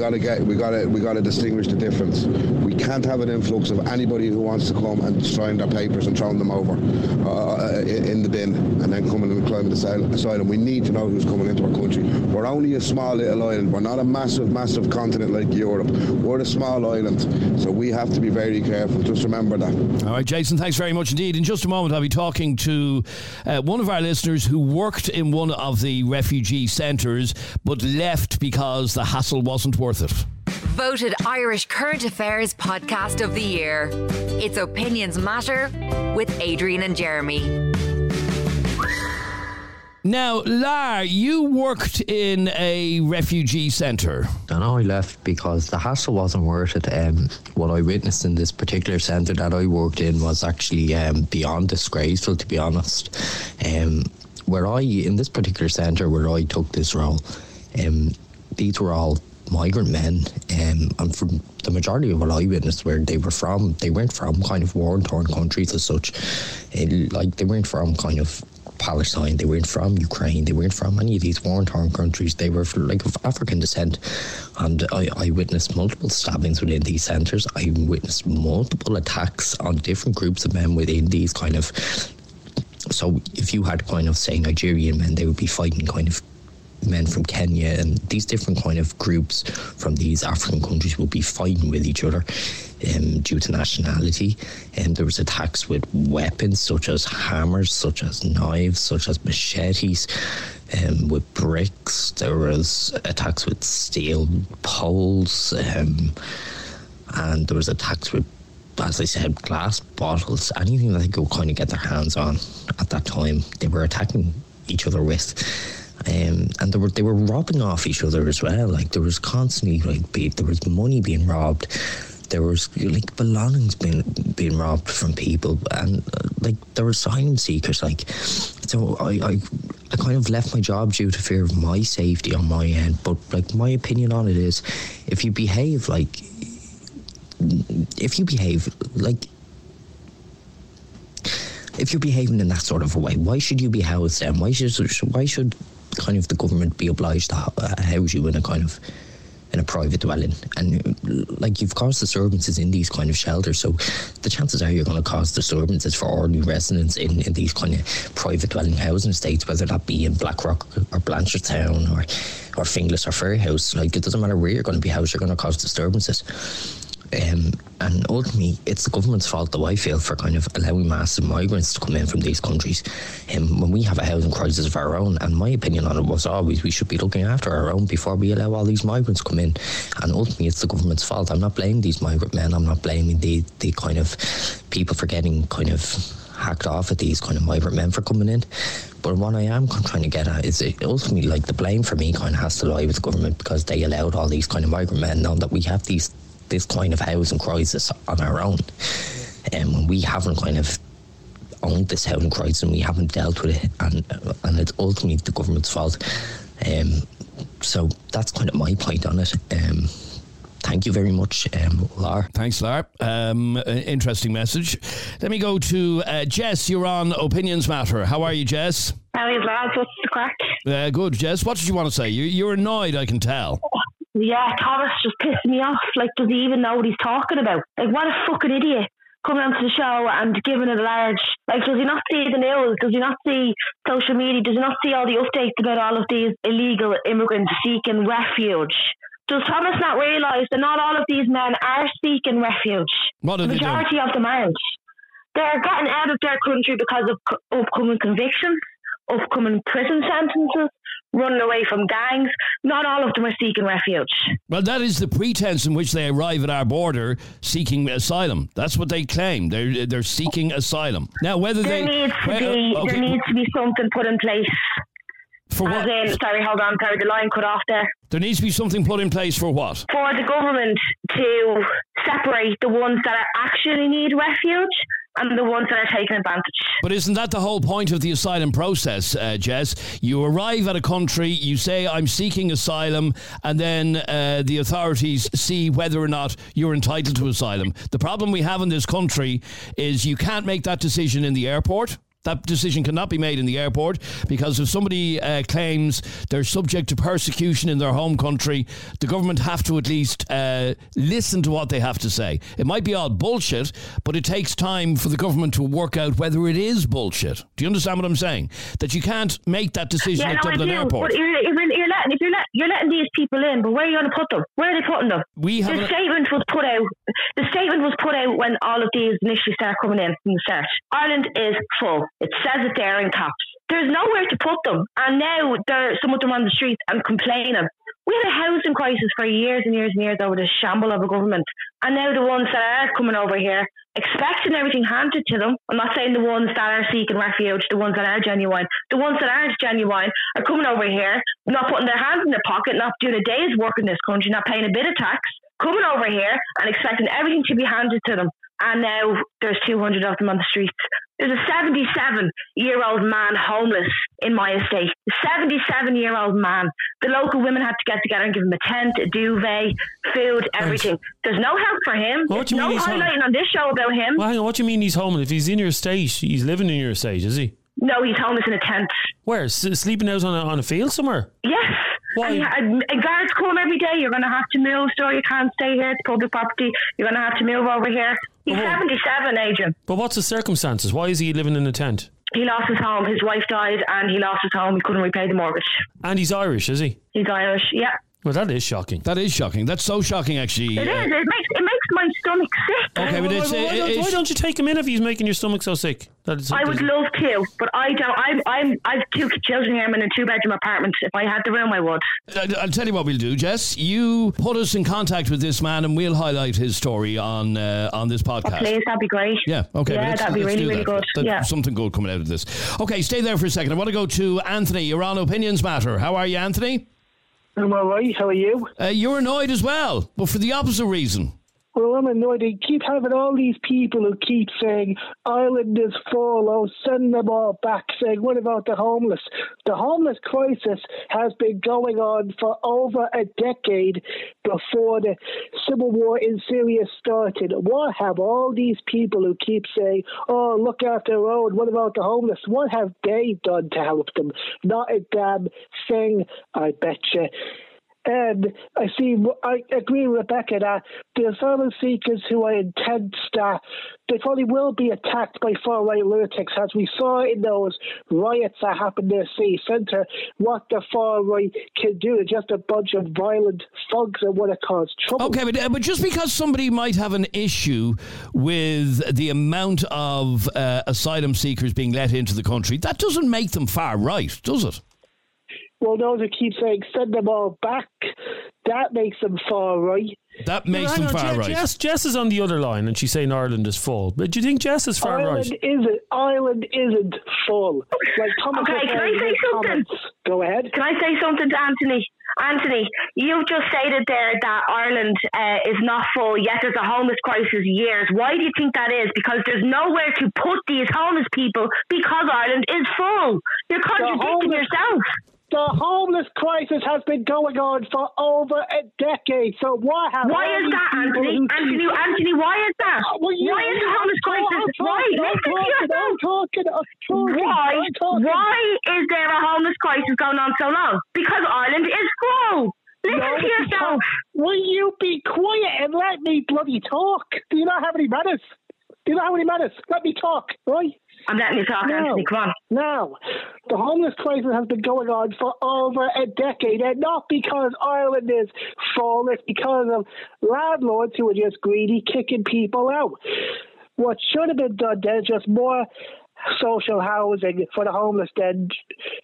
got to get we got to we got to distinguish the difference. We can't have an influx of anybody who wants to come and destroying their papers and throwing them over uh, in the bin and then coming and claiming asylum. We need to know who's coming into our country. We're only a small little island. We're not a massive, massive continent like Europe. We're a small island, so we have to be very careful. Just remember that. All right, Jason, thanks very much indeed. In just a moment, I'll be talking to uh, one of our listeners who worked in one of the refugee centres but left because the hassle wasn't worth it. Voted Irish Current Affairs Podcast of the Year. It's Opinions Matter with Adrian and Jeremy. Now, Lar, you worked in a refugee centre. And I left because the hassle wasn't worth it. Um, what I witnessed in this particular centre that I worked in was actually um, beyond disgraceful, to be honest. Um, where I, in this particular centre where I took this role, um, these were all migrant men, um, and from the majority of what I witnessed, where they were from, they weren't from kind of war-torn countries as such. It, like they weren't from kind of Palestine, they weren't from Ukraine, they weren't from any of these war-torn countries. They were like of African descent, and I, I witnessed multiple stabbings within these centres. I witnessed multiple attacks on different groups of men within these kind of. So if you had kind of say Nigerian men, they would be fighting kind of men from Kenya and these different kind of groups from these African countries will be fighting with each other um, due to nationality. And there was attacks with weapons such as hammers, such as knives, such as machetes, um, with bricks. There was attacks with steel poles, um, and there was attacks with as I said, glass bottles, anything that they could kind of get their hands on at that time, they were attacking each other with. Um, and they were they were robbing off each other as well. Like there was constantly like be, there was money being robbed. There was like belongings being being robbed from people, and uh, like there were asylum seekers. Like so, I, I I kind of left my job due to fear of my safety on my end. But like my opinion on it is, if you behave like if you behave like if you're behaving in that sort of a way, why should you be housed then? Why should why should kind of the government be obliged to uh, house you in a kind of in a private dwelling? And like you've caused disturbances in these kind of shelters, so the chances are you're going to cause disturbances for ordinary residents in, in these kind of private dwelling housing estates, whether that be in Blackrock or Blanchardstown or or Finglas or Fairhouse. Like it doesn't matter where you're going to be housed, you're going to cause disturbances. Um, and ultimately, it's the government's fault, though I feel, for kind of allowing massive migrants to come in from these countries. Um, when we have a housing crisis of our own, and my opinion on it was always we should be looking after our own before we allow all these migrants come in. And ultimately, it's the government's fault. I'm not blaming these migrant men. I'm not blaming the the kind of people for getting kind of hacked off at these kind of migrant men for coming in. But what I am trying to get at is it ultimately like the blame for me kind of has to lie with the government because they allowed all these kind of migrant men, knowing that we have these this kind of housing crisis on our own, and when we haven't kind of owned this housing crisis and we haven't dealt with it, and and it's ultimately the government's fault. Um, so that's kind of my point on it. Um, thank you very much, um, Lar. Thanks, Lar. Um, interesting message. Let me go to uh, Jess. You're on Opinions Matter. How are you, Jess? How is lads? What's the crack? Uh, good, Jess. What did you want to say? You, you're annoyed, I can tell. *laughs* Yeah, Thomas just pissed me off. Like, does he even know what he's talking about? Like, what a fucking idiot coming onto the show and giving it a large. Like, does he not see the news? Does he not see social media? Does he not see all the updates about all of these illegal immigrants seeking refuge? Does Thomas not realise that not all of these men are seeking refuge? What the majority of them aren't. They're getting out of their country because of co- upcoming convictions upcoming prison sentences, running away from gangs. Not all of them are seeking refuge. Well, that is the pretense in which they arrive at our border seeking asylum. That's what they claim. They're they're seeking asylum. Now, whether There they needs to well, be okay, there needs to be something put in place. For what? in, sorry, hold on, sorry, the line cut off there. there needs to be something put in place for what? For the government to separate the ones that are actually need refuge and the ones that are taking advantage. But isn't that the whole point of the asylum process, uh, Jess? You arrive at a country, you say, I'm seeking asylum, and then uh, the authorities see whether or not you're entitled to asylum. The problem we have in this country is you can't make that decision in the airport. That decision cannot be made in the airport because if somebody uh, claims they're subject to persecution in their home country, the government have to at least uh, listen to what they have to say. It might be all bullshit, but it takes time for the government to work out whether it is bullshit. Do you understand what I'm saying? That you can't make that decision Yeah, at no, Dublin. Airport. But you're, you're, you're letting, if you're, let, you're letting these people in, but where are you going to put them? Where are they putting them? We have the statement was put out. The statement was put out when all of these initially started coming in from the start. Ireland is full. It says it there in caps. There's nowhere to put them, and now there some of them on the streets and complaining. We had a housing crisis for years and years and years over the shamble of a government, and now the ones that are coming over here expecting everything handed to them. I'm not saying the ones that are seeking refuge, the ones that are genuine, the ones that aren't genuine are coming over here, not putting their hands in their pocket, not doing a day's work in this country, not paying a bit of tax, coming over here and expecting everything to be handed to them. And now there's 200 of them on the streets. There's a 77 year old man homeless in my estate. A 77 year old man. The local women had to get together and give him a tent, a duvet, food, everything. There's no help for him. What do you no mean he's home- highlighting on this show about him. Well, hang on, what do you mean he's homeless? If he's in your estate, he's living in your estate, is he? No, he's homeless in a tent. Where? S- sleeping out on a, on a field somewhere? Yes. Why? And, and guards come every day. You're going to have to move, so you can't stay here. It's public property. You're going to have to move over here. He's 77, Adrian. But what's the circumstances? Why is he living in a tent? He lost his home. His wife died, and he lost his home. He couldn't repay the mortgage. And he's Irish, is he? He's Irish. Yeah. Well, that is shocking. That is shocking. That's so shocking, actually. It Uh, is. It makes it makes my stomach sick. Okay, but why, it's, why, why, don't, why don't you take him in if he's making your stomach so sick? That is, I would love to, but I don't. I'm. I'm. I've two children here. I'm in a two bedroom apartment. If I had the room, I would. I- I'll tell you what we'll do, Jess. You put us in contact with this man, and we'll highlight his story on uh, on this podcast. Please, that'd be great. Yeah, okay. Yeah, that'd be really, really that. good. That's Yeah. Something good coming out of this. Okay, stay there for a second. I want to go to Anthony. You're on Opinions Matter. How are you, Anthony? I'm all right. How are you? Uh, you're annoyed as well, but for the opposite reason. Well, I'm annoyed. They keep having all these people who keep saying Ireland is full. Oh, send them all back. Saying, what about the homeless? The homeless crisis has been going on for over a decade before the civil war in Syria started. What have all these people who keep saying, oh, look after own? What about the homeless? What have they done to help them? Not a damn thing, I bet you. And I see, I agree with Rebecca that the asylum seekers who are intense, that they probably will be attacked by far right lunatics, as we saw in those riots that happened the city centre. What the far right can do is just a bunch of violent thugs that want to cause trouble. Okay, but, but just because somebody might have an issue with the amount of uh, asylum seekers being let into the country, that doesn't make them far right, does it? Well, those who keep saying send them all back, that makes them far right. That Well, hang on, right. Jess, Jess is on the other line and she's saying Ireland is full. But do you think Jess is far right? Ireland right? isn't. Ireland isn't full. Like Thomas Okay, can I say something? comments. Go ahead. Can I say something to Anthony? Anthony, you've just stated there that Ireland uh, is not full, yet there's a homeless crisis years. Why do you think that is? Because there's nowhere to put these homeless people because Ireland is full. You're contradicting homeless- yourself. The homeless crisis has been going on for over a decade. So what have Why is that, Anthony? Anthony, Anthony, why is that? Uh, well, why is the homeless crisis? talking, Why? Listen to yourself. Talking, I'm talking, Why? Why is there a homeless crisis going on so long? Because Ireland is full. Listen No, to yourself. Will you be quiet and let me bloody talk? Do you not have any manners? Do you not have any manners? Let me talk, right? I'm letting you talk, Now, Anthony. Come on. Now, the homeless crisis has been going on for over a decade, and not because Ireland is full, it's because of landlords who are just greedy, kicking people out. What should have been done then is just more social housing for the homeless then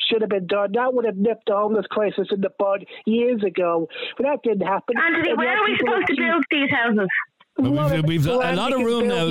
should have been done. That would have nipped the homeless crisis in the bud years ago. But that didn't happen. Anthony, And where are we supposed to build these houses? Well, We've, we've a land lot of room now.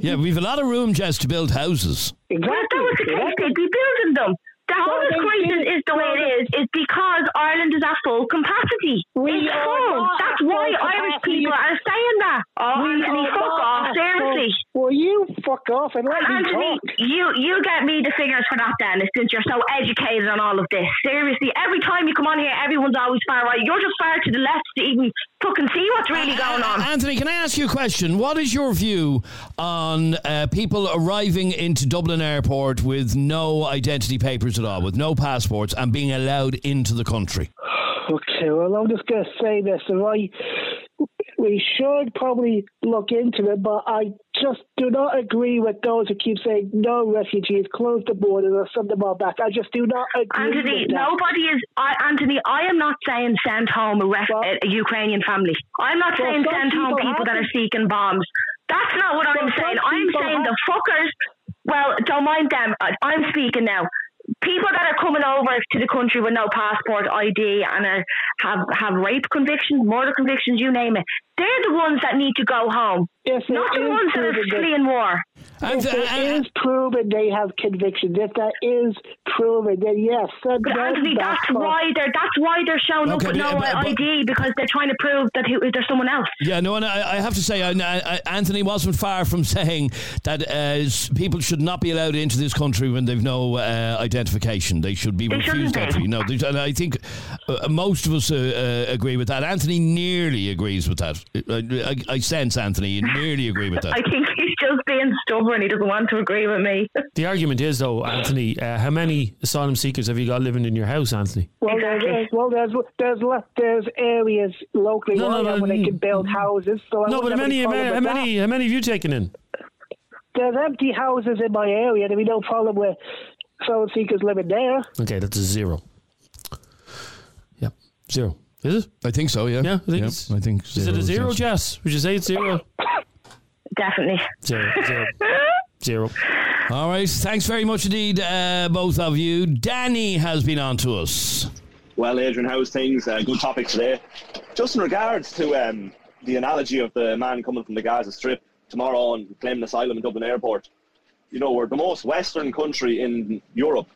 Yeah, we've a lot of room, just to build houses. Exactly. Well, if that was the case, they'd be building them. The they crisis is the way it is, is because Ireland is at full capacity. We it's are full. That's why full Irish people are saying that. Oh, We Anthony, fuck off. Seriously. Well, you fuck off and let me Anthony, talk. you you get me the figures for that then, since you're so educated on all of this. Seriously, every time you come on here, everyone's always far right. You're just far to the left to even fucking see what's really going on. Anthony, can I ask you a question? What is your view on uh, people arriving into Dublin Airport with no identity papers at all, with no passports, and being allowed into the country? Okay, well, I'm just going to say this. and I, we should probably look into it, but I just do not agree with those who keep saying no refugees, close the borders, or send them all back. I just do not agree Anthony, with that. nobody is. I, Anthony, I am not saying send home a, ref, a, a Ukrainian family. I'm not Well, saying some send home people people that are seeking bombs. That's not what I'm saying. I'm saying have- the fuckers. Well, don't mind them. I- I'm speaking now. People that are coming over to the country with no passport ID and are, have have rape convictions, murder convictions, you name it. They're the ones that need to go home, it not the ones that are fleeing war. And, If uh, it and- is proven they have convictions, if that is proven, then yes, send But Anthony, back that's home. why they're that's why they're showing Okay, up with but- no but- but- ID because they're trying to prove that who, there's someone else. Yeah, no, and I, I have to say, I, I, Anthony wasn't far from saying that uh, people should not be allowed into this country when they've no uh, identification. They should be They refused entry. No, they- and I think uh, most of us uh, uh, agree with that. Anthony nearly agrees with that. I, I, I sense Anthony nearly agree with that. *laughs* I think he's just being stubborn. He doesn't want to agree with me. *laughs* The argument is, though, Anthony, uh, how many asylum seekers have you got living in your house, Anthony? Well, there's, well, there's there's there's areas locally No, where, no, I no, where they can build houses. So No, but how many, how many, how many, how many have you taken in? There's empty houses in my area. There'd be no problem with asylum seekers living there. Okay, that's a zero. Yep, zero. Is it? I think so. Yeah. Yeah, I think Yep, it's. I think Is it a zero, yes. Jess? Would you say it's zero? *coughs* Definitely. Zero. Zero. *laughs* zero. All right. Thanks very much indeed, uh, both of you. Danny has been on to us. Well, Adrian, how's things? Uh, good topic today. Just in regards to um, the analogy of the man coming from the Gaza Strip tomorrow and claiming asylum in Dublin Airport, you know, we're the most western country in Europe,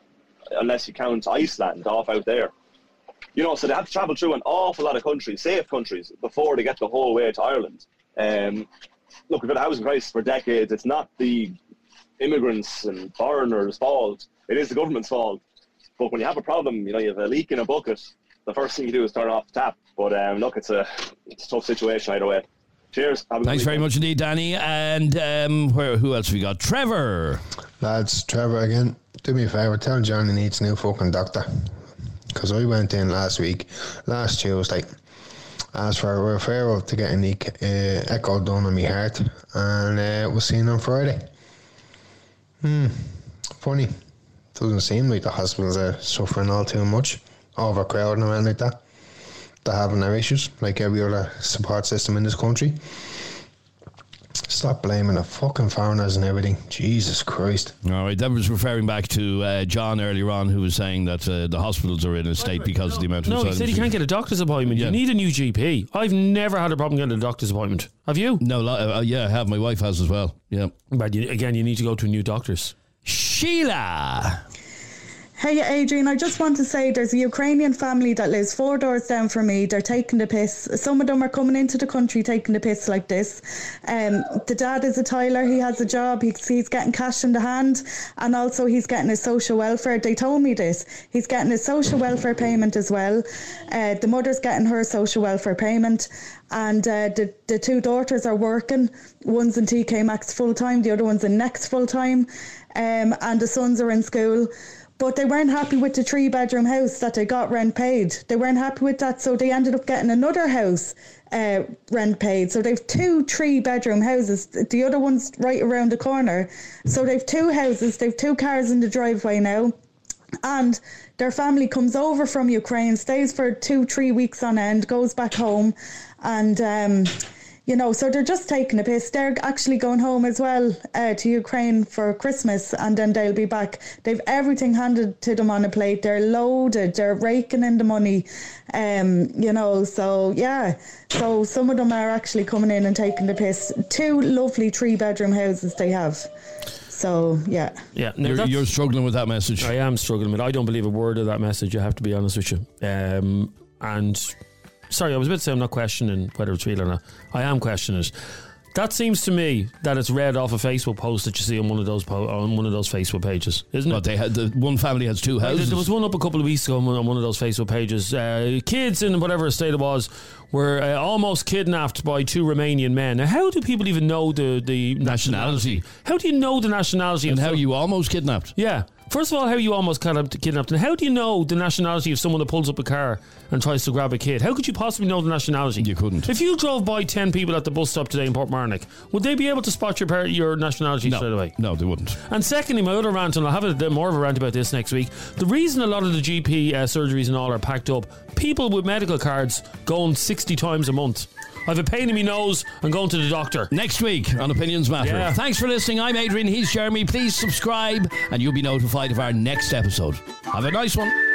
unless you count Iceland off out there. You know, so they have to travel through an awful lot of countries, safe countries, before they get the whole way to Ireland. Um, look, we've had a housing crisis for decades. It's not the immigrants and foreigners' fault. It is the government's fault. But when you have a problem, you know, you have a leak in a bucket, the first thing you do is turn off the tap. But um, look, it's a, it's a tough situation either way. Cheers. Have a Thanks very much indeed, Danny. And um, where? Who else have we got? Trevor. Lads, Trevor again. Do me a favour, tell John he needs a new fucking doctor. Because I went in last week, last Tuesday, asked for a referral to get an uh, echo done on my heart, and uh, seen on Friday. Hmm, funny. Doesn't seem like the hospitals are suffering all too much, overcrowding and like that. They're having their issues, like every other support system in this country. Stop blaming the fucking foreigners and everything. Jesus Christ. All right, that was referring back to uh, John earlier on, who was saying that uh, the hospitals are in a state because of the amount of No, he said he can't get a doctor's appointment. Yeah. You need a new GP. I've never had a problem getting a doctor's appointment. Have you? No, uh, yeah, I have. My wife has as well. Yeah. But you, again, you need to go to a new doctor's. Sheila. Hey Adrian, I just want to say there's a Ukrainian family that lives four doors down from me. They're taking the piss. Some of them are coming into the country taking the piss like this. Um, the dad is a tiler. He has a job. He's, he's getting cash in the hand, and also he's getting his social welfare. They told me this. He's getting his social welfare payment as well. Uh, the mother's getting her social welfare payment, and uh, the the two daughters are working. One's in TK Maxx full time. The other one's in Next full time, um, and the sons are in school. But they weren't happy with the three bedroom house that they got rent paid. They weren't happy with that, so they ended up getting another house uh, rent paid. So they've two three bedroom houses. The other one's right around the corner. So they've two houses, they've two cars in the driveway now. And their family comes over from Ukraine, stays for two, three weeks on end, goes back home, and um, you know, so they're just taking a piss. They're actually going home as well uh, to Ukraine for Christmas, and then they'll be back. They've everything handed to them on a plate. They're loaded. They're raking in the money. Um, you know, so yeah. So some of them are actually coming in and taking the piss. Two lovely three bedroom houses they have. So yeah. Yeah, no, You're, you're struggling with that message. I am struggling with. it. I don't believe a word of that message. I have to be honest with you. Um, and sorry, I was about to say I'm not questioning whether it's real or not. I am questioning it. That seems to me that it's read off a Facebook post that you see on one of those po- on one of those Facebook pages, isn't Well, it? they had the one family has two houses. There was one up a couple of weeks ago on one- on one of those Facebook pages. Uh, kids in whatever state it was were uh, almost kidnapped by two Romanian men. Now, how do people even know the the nationality? How do you know the nationality? and of how some- you almost kidnapped. yeah. First of all, how you almost kidnapped, kidnapped, and how do you know the nationality of someone that pulls up a car and tries to grab a kid? How could you possibly know the nationality? You couldn't. If you drove by ten people at the bus stop today in Port Portmarnock, would they be able to spot your par- your nationality straight away? No, they wouldn't. And secondly, my other rant, and I'll have a more of a rant about this next week. The reason a lot of the GP uh, surgeries and all are packed up, people with medical cards going 60 times a month. I have a pain in my nose, I'm going to the doctor. Next week on Opinions Matter. Yeah. Thanks for listening. I'm Adrian. He's Jeremy. Please subscribe and you'll be notified of our next episode. Have a nice one.